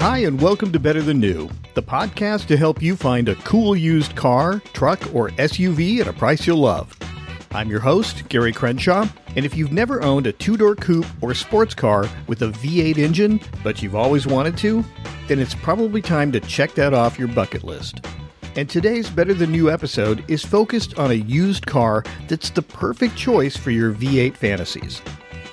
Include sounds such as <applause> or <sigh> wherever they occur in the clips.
Hi, and welcome to Better Than New, the podcast to help you find a cool used car, truck, or SUV at a price you'll love. I'm your host, Gary Crenshaw, and if you've never owned a two door coupe or sports car with a V8 engine, but you've always wanted to, then it's probably time to check that off your bucket list. And today's Better Than New episode is focused on a used car that's the perfect choice for your V8 fantasies.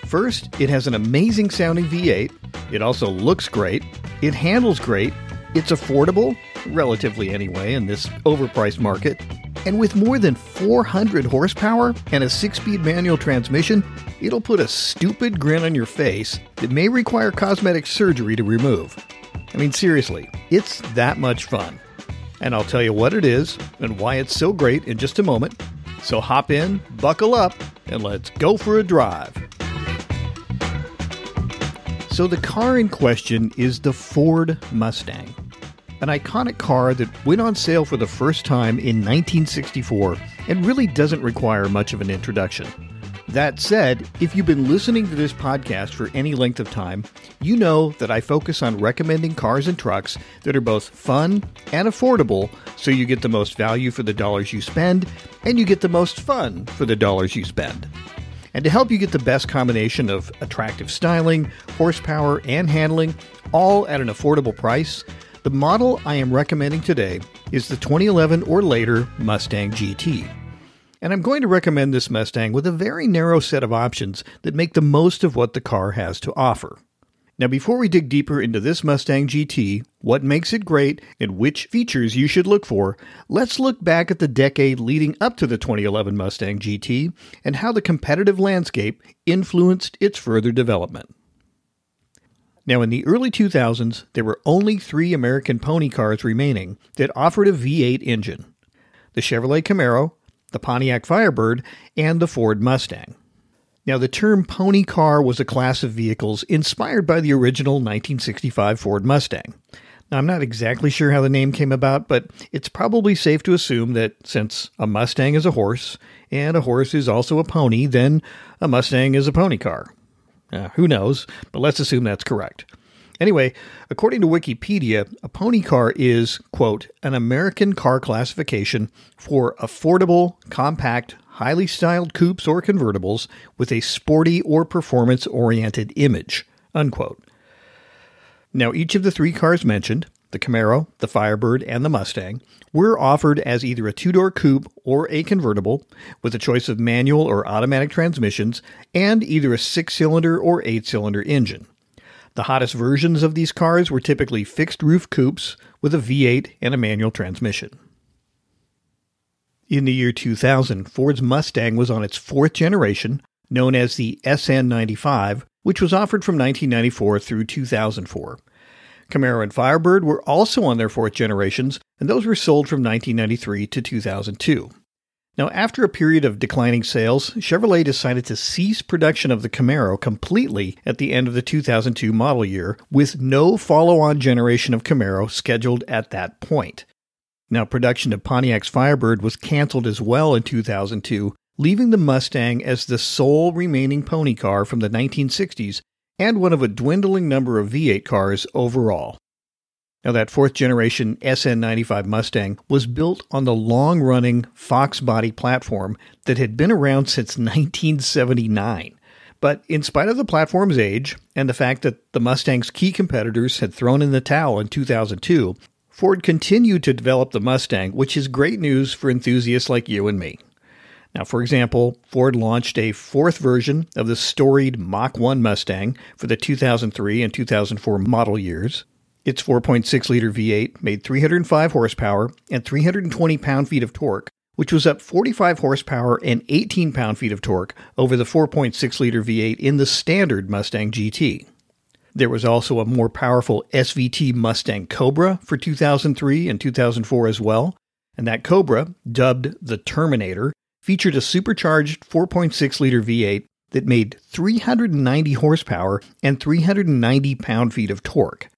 First, it has an amazing sounding V8. It also looks great. It handles great. It's affordable, relatively anyway, in this overpriced market. And with more than 400 horsepower and a six speed manual transmission, it'll put a stupid grin on your face that may require cosmetic surgery to remove. I mean, seriously, it's that much fun. And I'll tell you what it is and why it's so great in just a moment. So hop in, buckle up, and let's go for a drive. So, the car in question is the Ford Mustang, an iconic car that went on sale for the first time in 1964 and really doesn't require much of an introduction. That said, if you've been listening to this podcast for any length of time, you know that I focus on recommending cars and trucks that are both fun and affordable so you get the most value for the dollars you spend and you get the most fun for the dollars you spend. And to help you get the best combination of attractive styling, horsepower, and handling, all at an affordable price, the model I am recommending today is the 2011 or later Mustang GT. And I'm going to recommend this Mustang with a very narrow set of options that make the most of what the car has to offer. Now, before we dig deeper into this Mustang GT, what makes it great, and which features you should look for, let's look back at the decade leading up to the 2011 Mustang GT and how the competitive landscape influenced its further development. Now, in the early 2000s, there were only three American pony cars remaining that offered a V8 engine the Chevrolet Camaro, the Pontiac Firebird, and the Ford Mustang. Now, the term pony car was a class of vehicles inspired by the original 1965 Ford Mustang. Now, I'm not exactly sure how the name came about, but it's probably safe to assume that since a Mustang is a horse, and a horse is also a pony, then a Mustang is a pony car. Uh, who knows, but let's assume that's correct. Anyway, according to Wikipedia, a pony car is, quote, an American car classification for affordable, compact, highly styled coupes or convertibles with a sporty or performance oriented image. Unquote. Now, each of the three cars mentioned, the Camaro, the Firebird, and the Mustang, were offered as either a two door coupe or a convertible, with a choice of manual or automatic transmissions, and either a six cylinder or eight cylinder engine. The hottest versions of these cars were typically fixed roof coupes with a V8 and a manual transmission. In the year 2000, Ford's Mustang was on its fourth generation, known as the SN95, which was offered from 1994 through 2004. Camaro and Firebird were also on their fourth generations, and those were sold from 1993 to 2002. Now, after a period of declining sales, Chevrolet decided to cease production of the Camaro completely at the end of the 2002 model year, with no follow on generation of Camaro scheduled at that point. Now, production of Pontiac's Firebird was canceled as well in 2002, leaving the Mustang as the sole remaining pony car from the 1960s and one of a dwindling number of V8 cars overall. Now, that fourth generation SN95 Mustang was built on the long running Fox body platform that had been around since 1979. But in spite of the platform's age and the fact that the Mustang's key competitors had thrown in the towel in 2002, Ford continued to develop the Mustang, which is great news for enthusiasts like you and me. Now, for example, Ford launched a fourth version of the storied Mach 1 Mustang for the 2003 and 2004 model years. Its 4.6 liter V8 made 305 horsepower and 320 pound feet of torque, which was up 45 horsepower and 18 pound feet of torque over the 4.6 liter V8 in the standard Mustang GT. There was also a more powerful SVT Mustang Cobra for 2003 and 2004 as well, and that Cobra, dubbed the Terminator, featured a supercharged 4.6 liter V8 that made 390 horsepower and 390 pound feet of torque.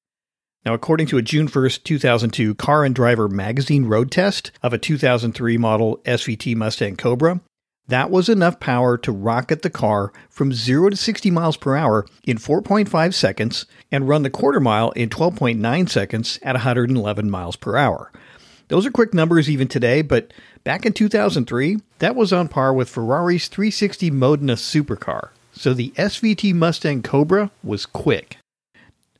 Now, according to a June 1st, 2002 Car and Driver magazine road test of a 2003 model SVT Mustang Cobra, That was enough power to rocket the car from 0 to 60 miles per hour in 4.5 seconds and run the quarter mile in 12.9 seconds at 111 miles per hour. Those are quick numbers even today, but back in 2003, that was on par with Ferrari's 360 Modena supercar. So the SVT Mustang Cobra was quick.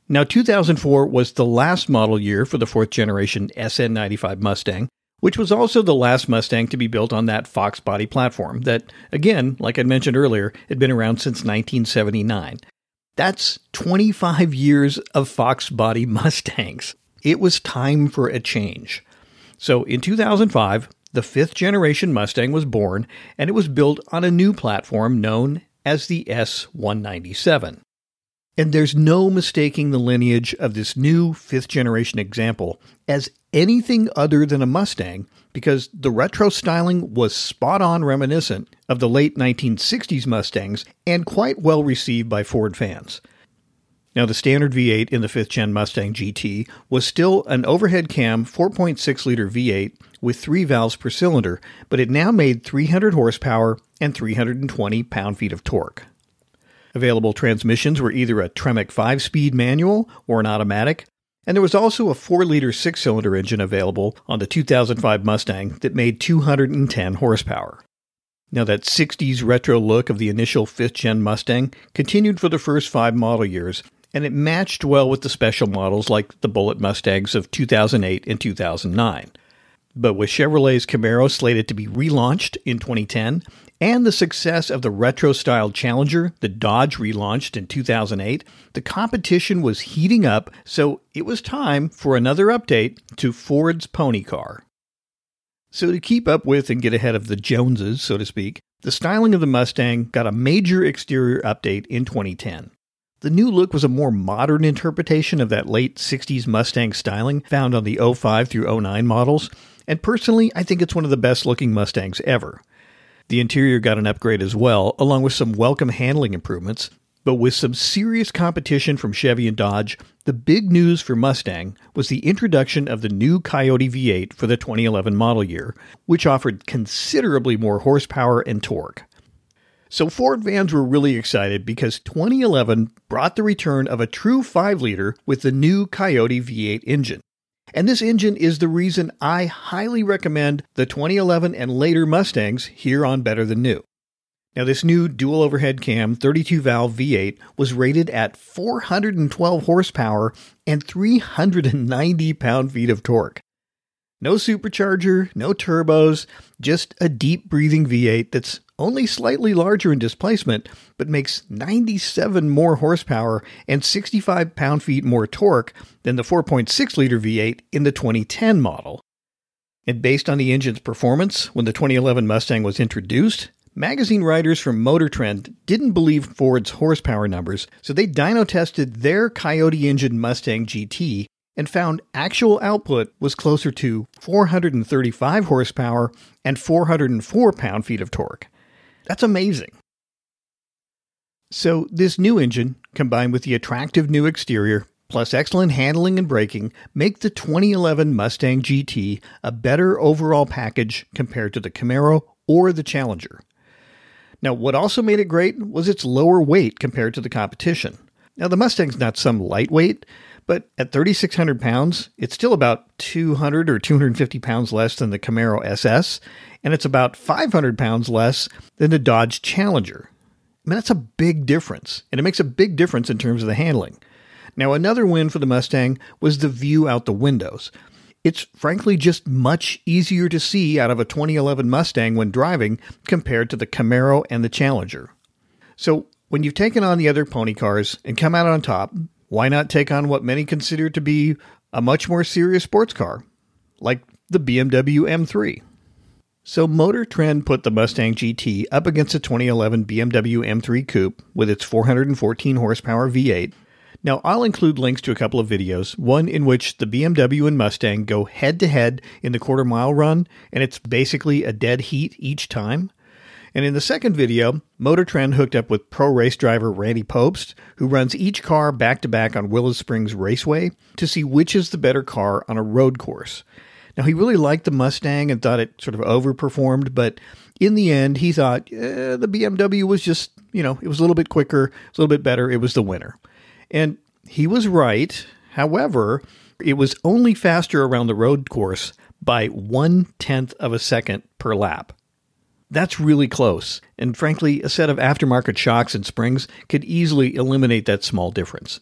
Now, 2004 was the last model year for the fourth generation SN95 Mustang, which was also the last Mustang to be built on that Fox body platform that, again, like I mentioned earlier, had been around since 1979. That's 25 years of Fox body <laughs> Mustangs. It was time for a change. So in 2005, the fifth generation Mustang was born, and it was built on a new platform known as the S197. And there's no mistaking the lineage of this new fifth generation example as anything other than a Mustang because the retro styling was spot on reminiscent of the late 1960s Mustangs and quite well received by Ford fans. Now, the standard V8 in the 5th gen Mustang GT was still an overhead cam 4.6 liter V8 with three valves per cylinder, but it now made 300 horsepower and 320 pound feet of torque. Available transmissions were either a Tremec 5 speed manual or an automatic, and there was also a 4 liter 6 cylinder engine available on the 2005 Mustang that made 210 horsepower. Now, that 60s retro look of the initial 5th gen Mustang continued for the first five model years, and it matched well with the special models like the Bullitt Mustangs of 2008 and 2009. But with Chevrolet's Camaro slated to be relaunched in 2010 and the success of the retro styled Challenger the Dodge relaunched in 2008, the competition was heating up, so it was time for another update to Ford's pony car. So, to keep up with and get ahead of the Joneses, so to speak, the styling of the Mustang got a major exterior update in 2010. The new look was a more modern interpretation of that late 60s Mustang styling found on the 05 through 09 models, and personally, I think it's one of the best looking Mustangs ever. The interior got an upgrade as well, along with some welcome handling improvements. But with some serious competition from Chevy and Dodge, the big news for Mustang was the introduction of the new Coyote V8 for the 2011 model year, which offered considerably more horsepower and torque. So Ford fans were really excited because 2011 brought the return of a true 5 liter with the new Coyote V8 engine. And this engine is the reason I highly recommend the 2011 and later Mustangs here on Better Than New. Now, this new dual overhead cam 32 valve V8 was rated at 412 horsepower and 390 pound feet of torque. No supercharger, no turbos, just a deep breathing V8 that's only slightly larger in displacement, but makes 97 more horsepower and 65 pound feet more torque than the 4.6 liter V8 in the 2010 model. And based on the engine's performance when the 2011 Mustang was introduced, magazine writers from Motor Trend didn't believe Ford's horsepower numbers, so they dyno tested their Coyote engine Mustang GT and found actual output was closer to 435 horsepower and 404 pound feet of torque. That's amazing. So, this new engine, combined with the attractive new exterior, plus excellent handling and braking, make the 2011 Mustang GT a better overall package compared to the Camaro or the Challenger. Now, what also made it great was its lower weight compared to the competition. Now, the Mustang's not some lightweight, but at 3,600 pounds, it's still about 200 or 250 pounds less than the Camaro SS, and it's about 500 pounds less than the Dodge Challenger. I mean, that's a big difference, and it makes a big difference in terms of the handling. Now, another win for the Mustang was the view out the windows. It's frankly just much easier to see out of a 2011 Mustang when driving compared to the Camaro and the Challenger. So, when you've taken on the other pony cars and come out on top, why not take on what many consider to be a much more serious sports car, like the BMW M3? So Motor Trend put the Mustang GT up against the 2011 BMW M3 Coupe with its 414 horsepower V8. Now, I'll include links to a couple of videos, one in which the BMW and Mustang go head to head in the quarter mile run, and it's basically a dead heat each time. And in the second video, Motor Trend hooked up with pro race driver Randy Pobst, who runs each car back to back on Willow Springs Raceway to see which is the better car on a road course. Now, he really liked the Mustang and thought it sort of overperformed, but in the end, he thought eh, the BMW was just, you know, it was a little bit quicker, it was a little bit better, it was the winner. And he was right. However, it was only faster around the road course by one tenth of a second per lap. That's really close, and frankly, a set of aftermarket shocks and springs could easily eliminate that small difference.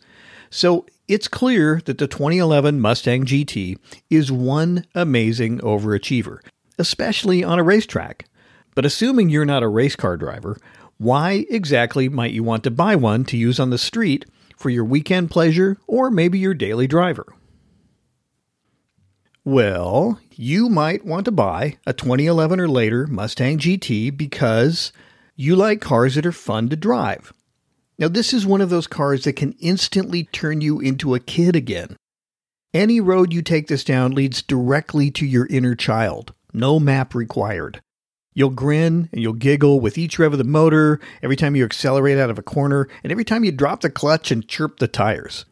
So it's clear that the 2011 Mustang GT is one amazing overachiever, especially on a racetrack. But assuming you're not a race car driver, why exactly might you want to buy one to use on the street for your weekend pleasure or maybe your daily driver? Well, you might want to buy a 2011 or later Mustang GT because you like cars that are fun to drive. Now, this is one of those cars that can instantly turn you into a kid again. Any road you take this down leads directly to your inner child. No map required. You'll grin and you'll giggle with each rev of the motor, every time you accelerate out of a corner, and every time you drop the clutch and chirp the tires.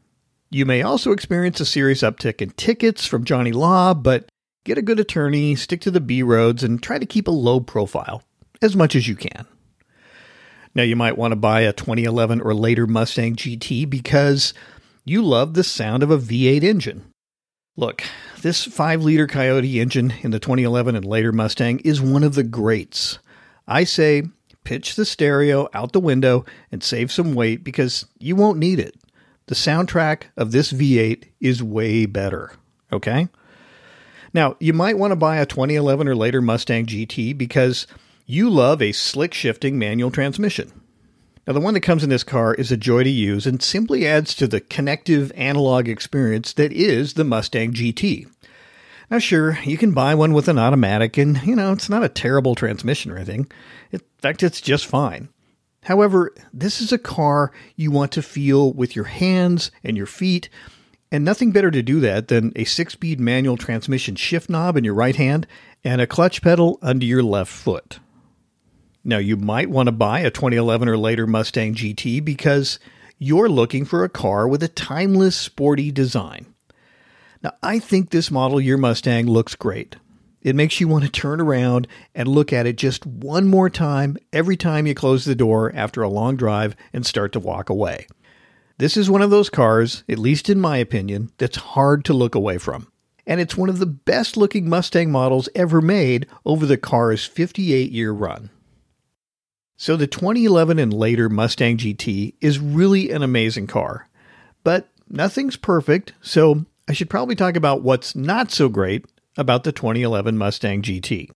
You may also experience a serious uptick in tickets from Johnny Law, but get a good attorney, stick to the B roads, and try to keep a low profile as much as you can. Now, you might want to buy a 2011 or later Mustang GT because you love the sound of a V8 engine. Look, this 5 liter Coyote engine in the 2011 and later Mustang is one of the greats. I say pitch the stereo out the window and save some weight because you won't need it. The soundtrack of this V8 is way better. Okay? Now, you might want to buy a 2011 or later Mustang GT because you love a slick shifting manual transmission. Now, the one that comes in this car is a joy to use and simply adds to the connective analog experience that is the Mustang GT. Now, sure, you can buy one with an automatic, and, you know, it's not a terrible transmission or anything. In fact, it's just fine. However, this is a car you want to feel with your hands and your feet, and nothing better to do that than a six speed manual transmission shift knob in your right hand and a clutch pedal under your left foot. Now, you might want to buy a 2011 or later Mustang GT because you're looking for a car with a timeless, sporty design. Now, I think this model year Mustang looks great. It makes you want to turn around and look at it just one more time every time you close the door after a long drive and start to walk away. This is one of those cars, at least in my opinion, that's hard to look away from. And it's one of the best looking Mustang models ever made over the car's 58 year run. So the 2011 and later Mustang GT is really an amazing car. But nothing's perfect, so I should probably talk about what's not so great about the 2011 Mustang GT.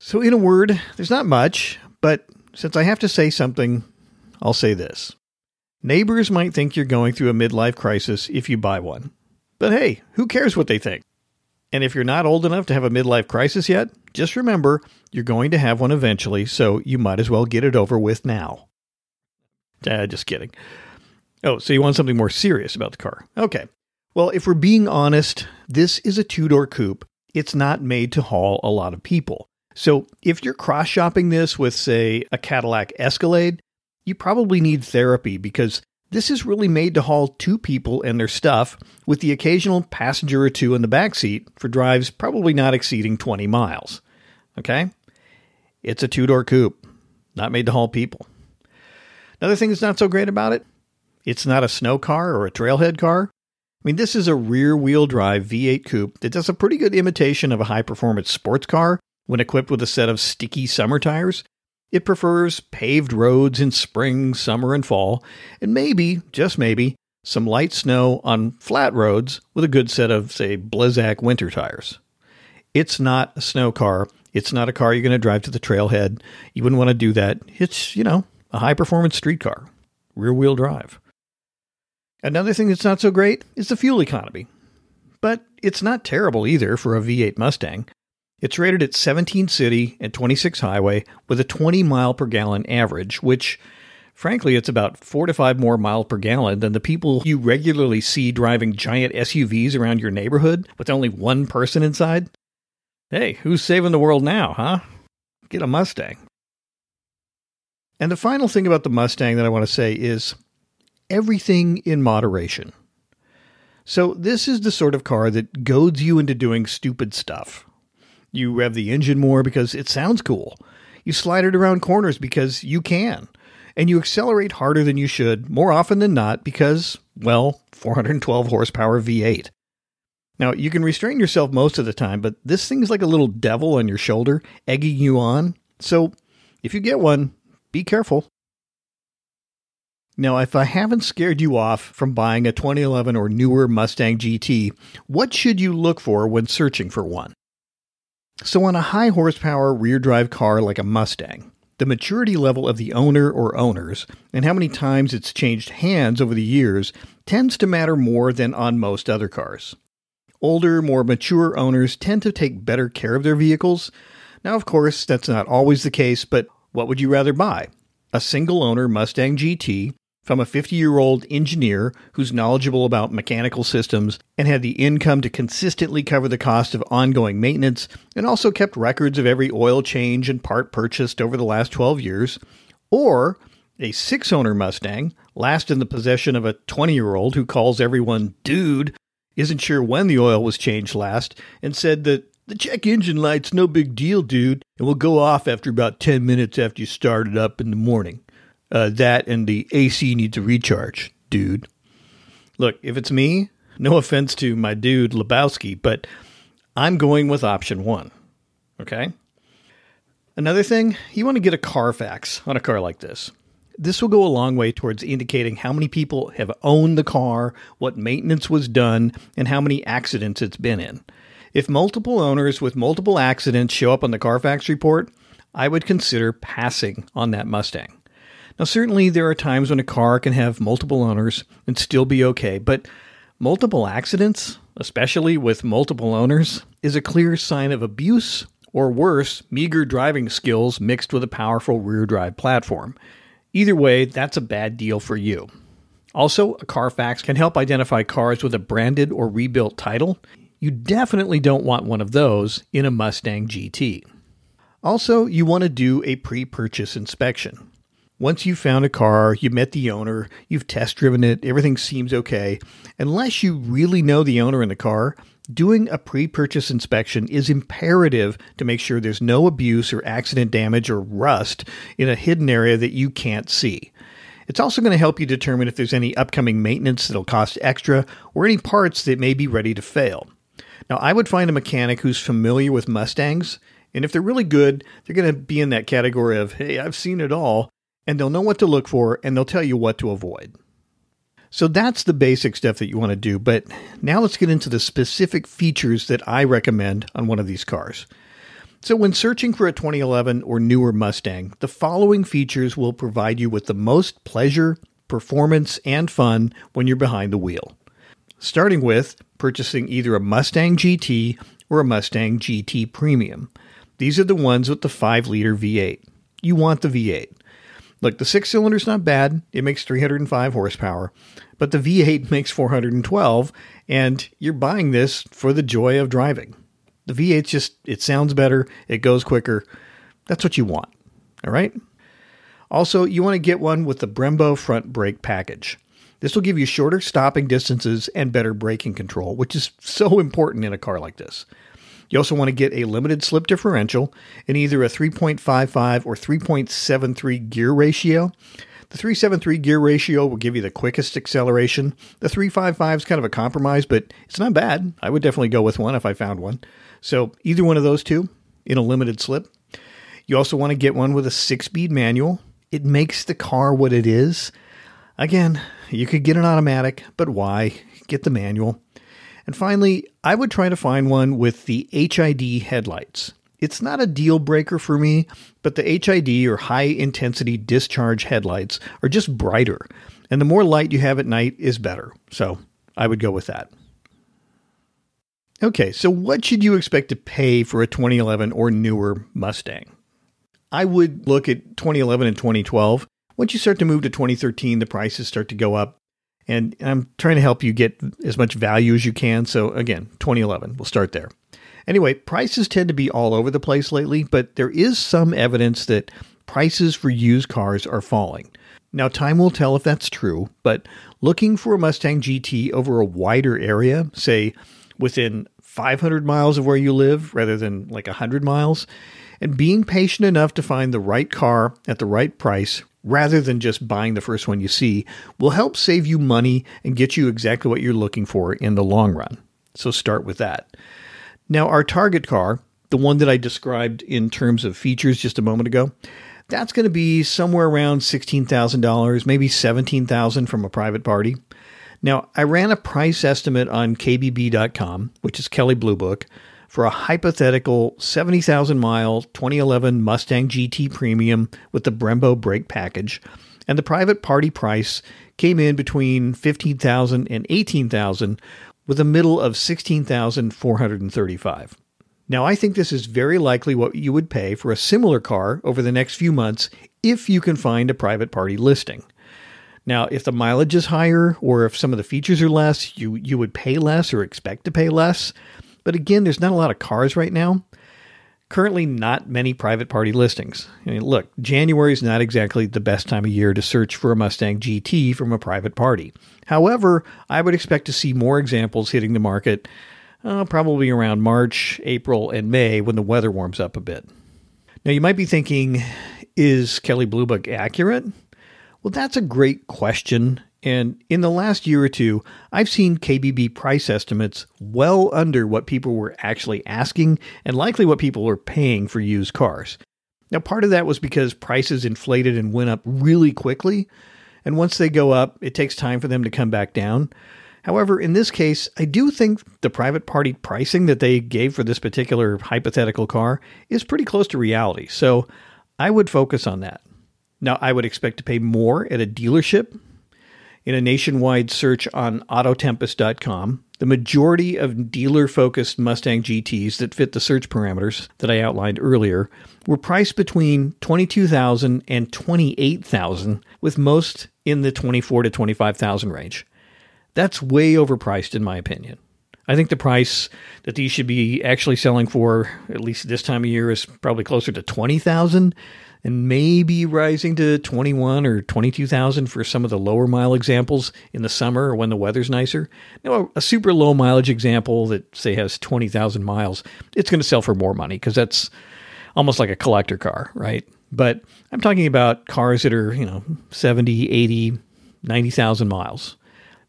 So, in a word, there's not much, but since I have to say something, I'll say this. Neighbors might think you're going through a midlife crisis if you buy one. But hey, who cares what they think? And if you're not old enough to have a midlife crisis yet, just remember you're going to have one eventually, so you might as well get it over with now. Uh, just kidding. Oh, so you want something more serious about the car? Okay. Well, if we're being honest, this is a two door coupe. It's not made to haul a lot of people. So if you're cross shopping this with, say, a Cadillac Escalade, you probably need therapy because this is really made to haul two people and their stuff, with the occasional passenger or two in the back seat for drives probably not exceeding 20 miles. Okay? It's a two door coupe, not made to haul people. Another thing that's not so great about it it's not a snow car or a trailhead car. I mean, this is a rear wheel drive V8 coupe that does a pretty good imitation of a high performance sports car when equipped with a set of sticky summer tires. It prefers paved roads in spring, summer, and fall, and maybe, just maybe, some light snow on flat roads with a good set of, say, Blizzak winter tires. It's not a snow car. It's not a car you're going to drive to the trailhead. You wouldn't want to do that. It's, you know, a high performance street car, rear wheel drive. Another thing that's not so great is the fuel economy. But it's not terrible either for a V8 Mustang. It's rated at 17 city and 26 highway with a 20 mile per gallon average, which frankly it's about 4 to 5 more miles per gallon than the people you regularly see driving giant SUVs around your neighborhood with only one person inside. Hey, who's saving the world now, huh? Get a Mustang. And the final thing about the Mustang that I want to say is everything in moderation. So, this is the sort of car that goads you into doing stupid stuff. You rev the engine more because it sounds cool. You slide it around corners because you can. And you accelerate harder than you should more often than not because, well, 412 horsepower V8. Now, you can restrain yourself most of the time, but this thing's like a little devil on your shoulder, egging you on. So, if you get one, be careful. Now, if I haven't scared you off from buying a 2011 or newer Mustang GT, what should you look for when searching for one? So, on a high horsepower rear drive car like a Mustang, the maturity level of the owner or owners and how many times it's changed hands over the years tends to matter more than on most other cars. Older, more mature owners tend to take better care of their vehicles. Now, of course, that's not always the case, but what would you rather buy? A single owner Mustang GT from a 50 year old engineer who's knowledgeable about mechanical systems and had the income to consistently cover the cost of ongoing maintenance and also kept records of every oil change and part purchased over the last 12 years, or a six owner Mustang, last in the possession of a 20 year old who calls everyone dude, isn't sure when the oil was changed last, and said that the check engine light's no big deal, dude, and will go off after about 10 minutes after you start it up in the morning. Uh, that and the AC needs a recharge, dude. Look, if it's me, no <laughs> offense to my dude Lebowski, but I'm going with option one. Okay? Another thing, you want to get a Carfax on a car like this. This will go a long way towards indicating how many people have owned the car, what maintenance was done, and how many accidents it's been in. If multiple owners with multiple accidents show up on the Carfax report, I would consider passing on that Mustang. Now, certainly there are times when a car can have multiple owners and still be okay, but multiple accidents, especially with multiple owners, is a clear sign of abuse or worse, meager driving skills mixed with a powerful rear drive platform. Either way, that's a bad deal for you. Also, a Carfax can help identify cars with a branded or rebuilt title. You definitely don't want one of those in a Mustang GT. Also, you want to do a pre purchase inspection. Once you've found a car, you met the owner, you've test driven it, everything seems okay. Unless you really know the owner and the car, doing a pre purchase inspection is imperative to make sure there's no abuse or accident damage or rust in a hidden area that you can't see. It's also going to help you determine if there's any upcoming maintenance that'll cost extra or any parts that may be ready to fail. Now, I would find a mechanic who's familiar with Mustangs, and if they're really good, they're going to be in that category of, hey, I've seen it all, and they'll know what to look for and they'll tell you what to avoid. So that's the basic stuff that you want to do, but now let's get into the specific features that I recommend on one of these cars. So, when searching for a 2011 or newer Mustang, the following features will provide you with the most pleasure, performance, and fun when you're behind the wheel. Starting with purchasing either a Mustang GT or a Mustang GT Premium. These are the ones with the 5 liter V8. You want the V8. Look, the six cylinder's not bad. It makes 305 horsepower, but the V8 <laughs> makes 412, and you're buying this for the joy of driving. The V8 just, it sounds better, it goes quicker. That's what you want. All right? Also, you want to get one with the Brembo front brake package. This will give you shorter stopping distances and better braking control, which is so important in a car like this. You also want to get a limited slip differential in either a 3.55 or 3.73 gear ratio. The 373 gear ratio will give you the quickest acceleration. The 355 is kind of a compromise, but it's not bad. I would definitely go with one if I found one. So either one of those two in a limited slip. You also want to get one with a six speed manual. It makes the car what it is. Again, you could get an automatic, but why? Get the manual. And finally, I would try to find one with the HID headlights. It's not a deal breaker for me, but the HID or high intensity discharge headlights are just brighter, and the more light you have at night is better. So I would go with that. Okay, so what should you expect to pay for a 2011 or newer Mustang? I would look at 2011 and 2012. Once you start to move to 2013, the prices start to go up. And I'm trying to help you get as much value as you can. So, again, 2011, we'll start there. Anyway, prices tend to be all over the place lately, but there is some evidence that prices for used cars are falling. Now, time will tell if that's true, but looking for a Mustang GT over a wider area, say within 500 miles of where you live rather than like 100 miles, and being patient enough to find the right car at the right price rather than just buying the first one you see will help save you money and get you exactly what you're looking for in the long run. So start with that. Now, our target car, the one that I described in terms of features just a moment ago, that's going to be somewhere around $16,000, maybe $17,000 from a private party. Now, I ran a price estimate on KBB.com, which is Kelley Blue Book, for a hypothetical 70,000 mile 2011 Mustang GT Premium with the Brembo brake package, and the private party price came in between 15,000 and 18,000 with a middle of 16,435. Now, I think this is very likely what you would pay for a similar car over the next few months if you can find a private party listing. Now, if the mileage is higher or if some of the features are less, you, you would pay less or expect to pay less. But again, there's not a lot of cars right now. Currently, not many private party listings. I mean, look, January is not exactly the best time of year to search for a Mustang GT from a private party. However, I would expect to see more examples hitting the market uh, probably around March, April, and May when the weather warms up a bit. Now, you might be thinking, is Kelley Blue Book accurate? Well, that's a great question. And in the last year or two, I've seen KBB price estimates well under what people were actually asking and likely what people were paying for used cars. Now, part of that was because prices inflated and went up really quickly. And once they go up, it takes time for them to come back down. However, in this case, I do think the private party pricing that they gave for this particular hypothetical car is pretty close to reality. So I would focus on that. Now, I would expect to pay more at a dealership. In a nationwide search on Autotempest.com, the majority of dealer focused Mustang GTs that fit the search parameters that I outlined earlier were priced between $22,000 and $28,000, with most in the 24,000 to 25,000 range. That's way overpriced, in my opinion. I think the price that these should be actually selling for, at least this time of year, is probably closer to twenty thousand, and maybe rising to twenty one or twenty two thousand for some of the lower mile examples in the summer or when the weather's nicer. Now, a super low mileage example that say has twenty thousand miles, it's going to sell for more money because that's almost like a collector car, right? But I'm talking about cars that are you know 70, 80, 90,000 miles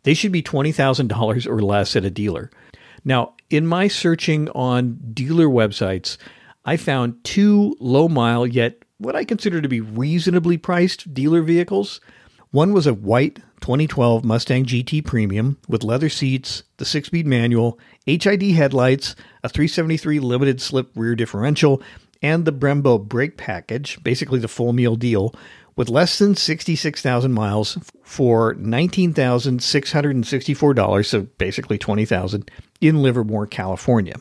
they should be $20,000 or less at a dealer. Now, in my searching on dealer websites, I found two low mile yet what I consider to be reasonably priced dealer vehicles. One was a white 2012 Mustang GT Premium with leather seats, the six speed manual, HID headlights, a 373 limited slip rear differential, and the Brembo brake package, basically the full meal deal, with less than 66,000 miles for $19,664, so basically 20,000 in Livermore, California.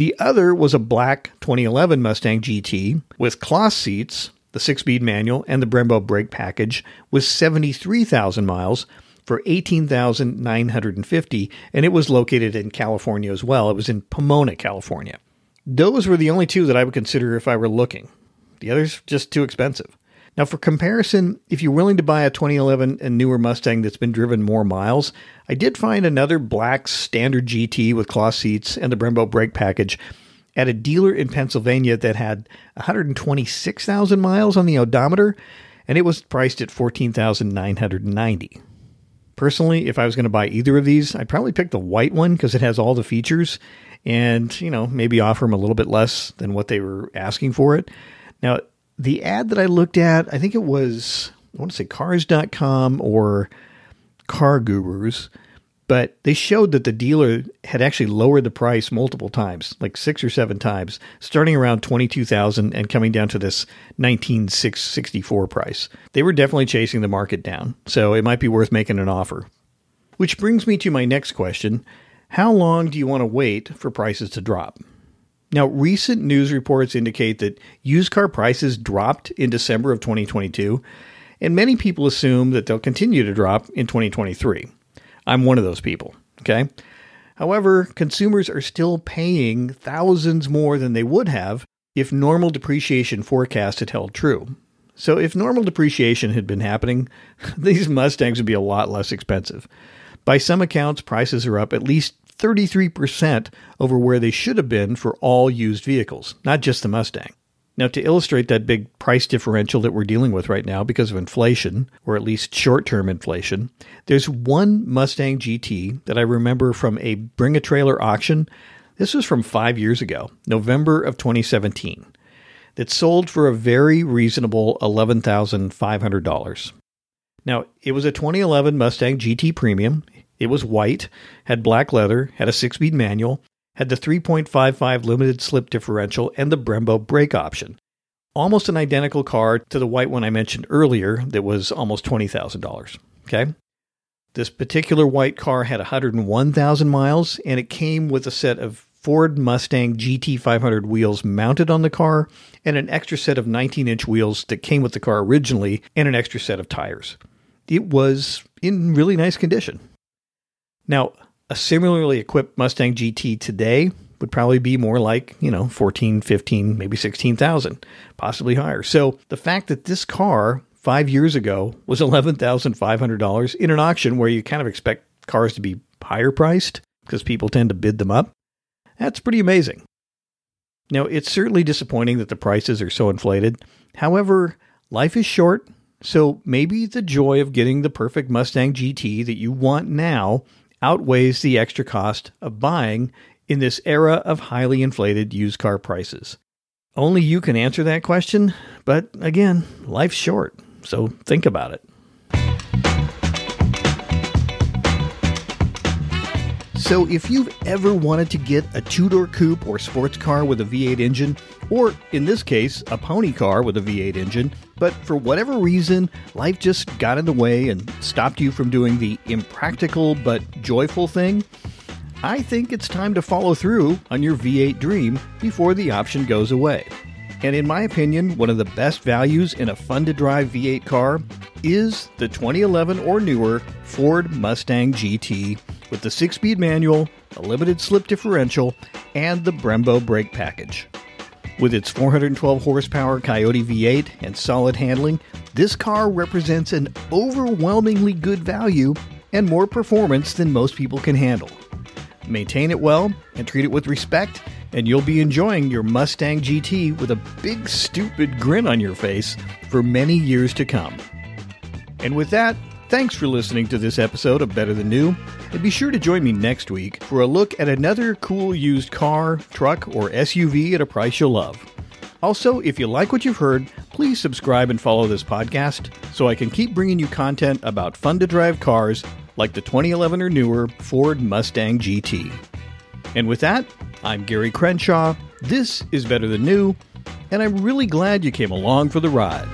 The other was a black 2011 Mustang GT with cloth seats, the 6-speed manual, and the Brembo brake package with 73,000 miles for 18,950 and it was located in California as well. It was in Pomona, California. Those were the only two that I would consider if I were looking. The others just too expensive. Now, for comparison, if you're willing to buy a 2011 and newer Mustang that's been driven more miles, I did find another black standard GT with cloth seats and the Brembo brake package at a dealer in Pennsylvania that had 126,000 miles on the odometer, and it was priced at 14,990. Personally, if I was going to buy either of these, I'd probably pick the white one because it has all the features and, you know, maybe offer them a little bit less than what they were asking for it. Now, the ad that I looked at, I think it was, I want to say cars.com or car gurus, but they showed that the dealer had actually lowered the price multiple times, like six or seven times, starting around 22,000 and coming down to this 19,664 price. They were definitely chasing the market down, so it might be worth making an offer. Which brings me to my next question. How long do you want to wait for prices to drop? Now, recent news reports indicate that used car prices dropped in December of 2022, and many people assume that they'll continue to drop in 2023. I'm one of those people, okay? However, consumers are still paying thousands more than they would have if normal depreciation forecast had held true. So if normal depreciation had been happening, <laughs> these Mustangs would be a lot less expensive. By some accounts, prices are up at least 33% over where they should have been for all used vehicles, not just the Mustang. Now, to illustrate that big price differential that we're dealing with right now because of inflation, or at least short term inflation, there's one Mustang GT that I remember from a Bring a Trailer auction. This was from five years ago, November of 2017, that sold for a very reasonable $11,500. Now, it was a 2011 Mustang GT Premium. It was white, had black leather, had a six speed manual, had the 3.55 limited slip differential and the Brembo brake option. Almost an identical car to the white one I mentioned earlier that was almost $20,000. Okay? This particular white car had 101,000 miles and it came with a set of Ford Mustang GT500 wheels mounted on the car and an extra set of 19 inch wheels that came with the car originally and an extra set of tires. It was in really nice condition. Now, a similarly equipped Mustang GT today would probably be more like, you know, 14, 15, maybe 16,000, possibly higher. So the fact that this car 5 years ago was $11,500 in an auction where you kind of expect cars to be higher priced because people tend to bid them up, that's pretty amazing. Now, it's certainly disappointing that the prices are so inflated. However, life is short, so maybe the joy of getting the perfect Mustang GT that you want now outweighs the extra cost of buying in this era of highly inflated used car prices? Only you can answer that question, but again, life's short, so think about it. So, if you've ever wanted to get a two door coupe or sports car with a V8 engine, or in this case, a pony car with a V8 engine, but for whatever reason, life just got in the way and stopped you from doing the impractical but joyful thing, I think it's time to follow through on your V8 dream before the option goes away. And in my opinion, one of the best values in a fun to drive V8 car is the 2011 or newer Ford Mustang GT with the six speed manual, a limited slip differential, and the Brembo brake package. With its 412 horsepower Coyote V8 and solid handling, this car represents an overwhelmingly good value and more performance than most people can handle. Maintain it well and treat it with respect, and you'll be enjoying your Mustang GT with a big stupid grin on your face for many years to come. And with that, Thanks for listening to this episode of Better Than New, and be sure to join me next week for a look at another cool used car, truck, or SUV at a price you'll love. Also, if you like what you've heard, please subscribe and follow this podcast so I can keep bringing you content about fun to drive cars like the 2011 or newer Ford Mustang GT. And with that, I'm Gary Crenshaw. This is Better Than New, and I'm really glad you came along for the ride.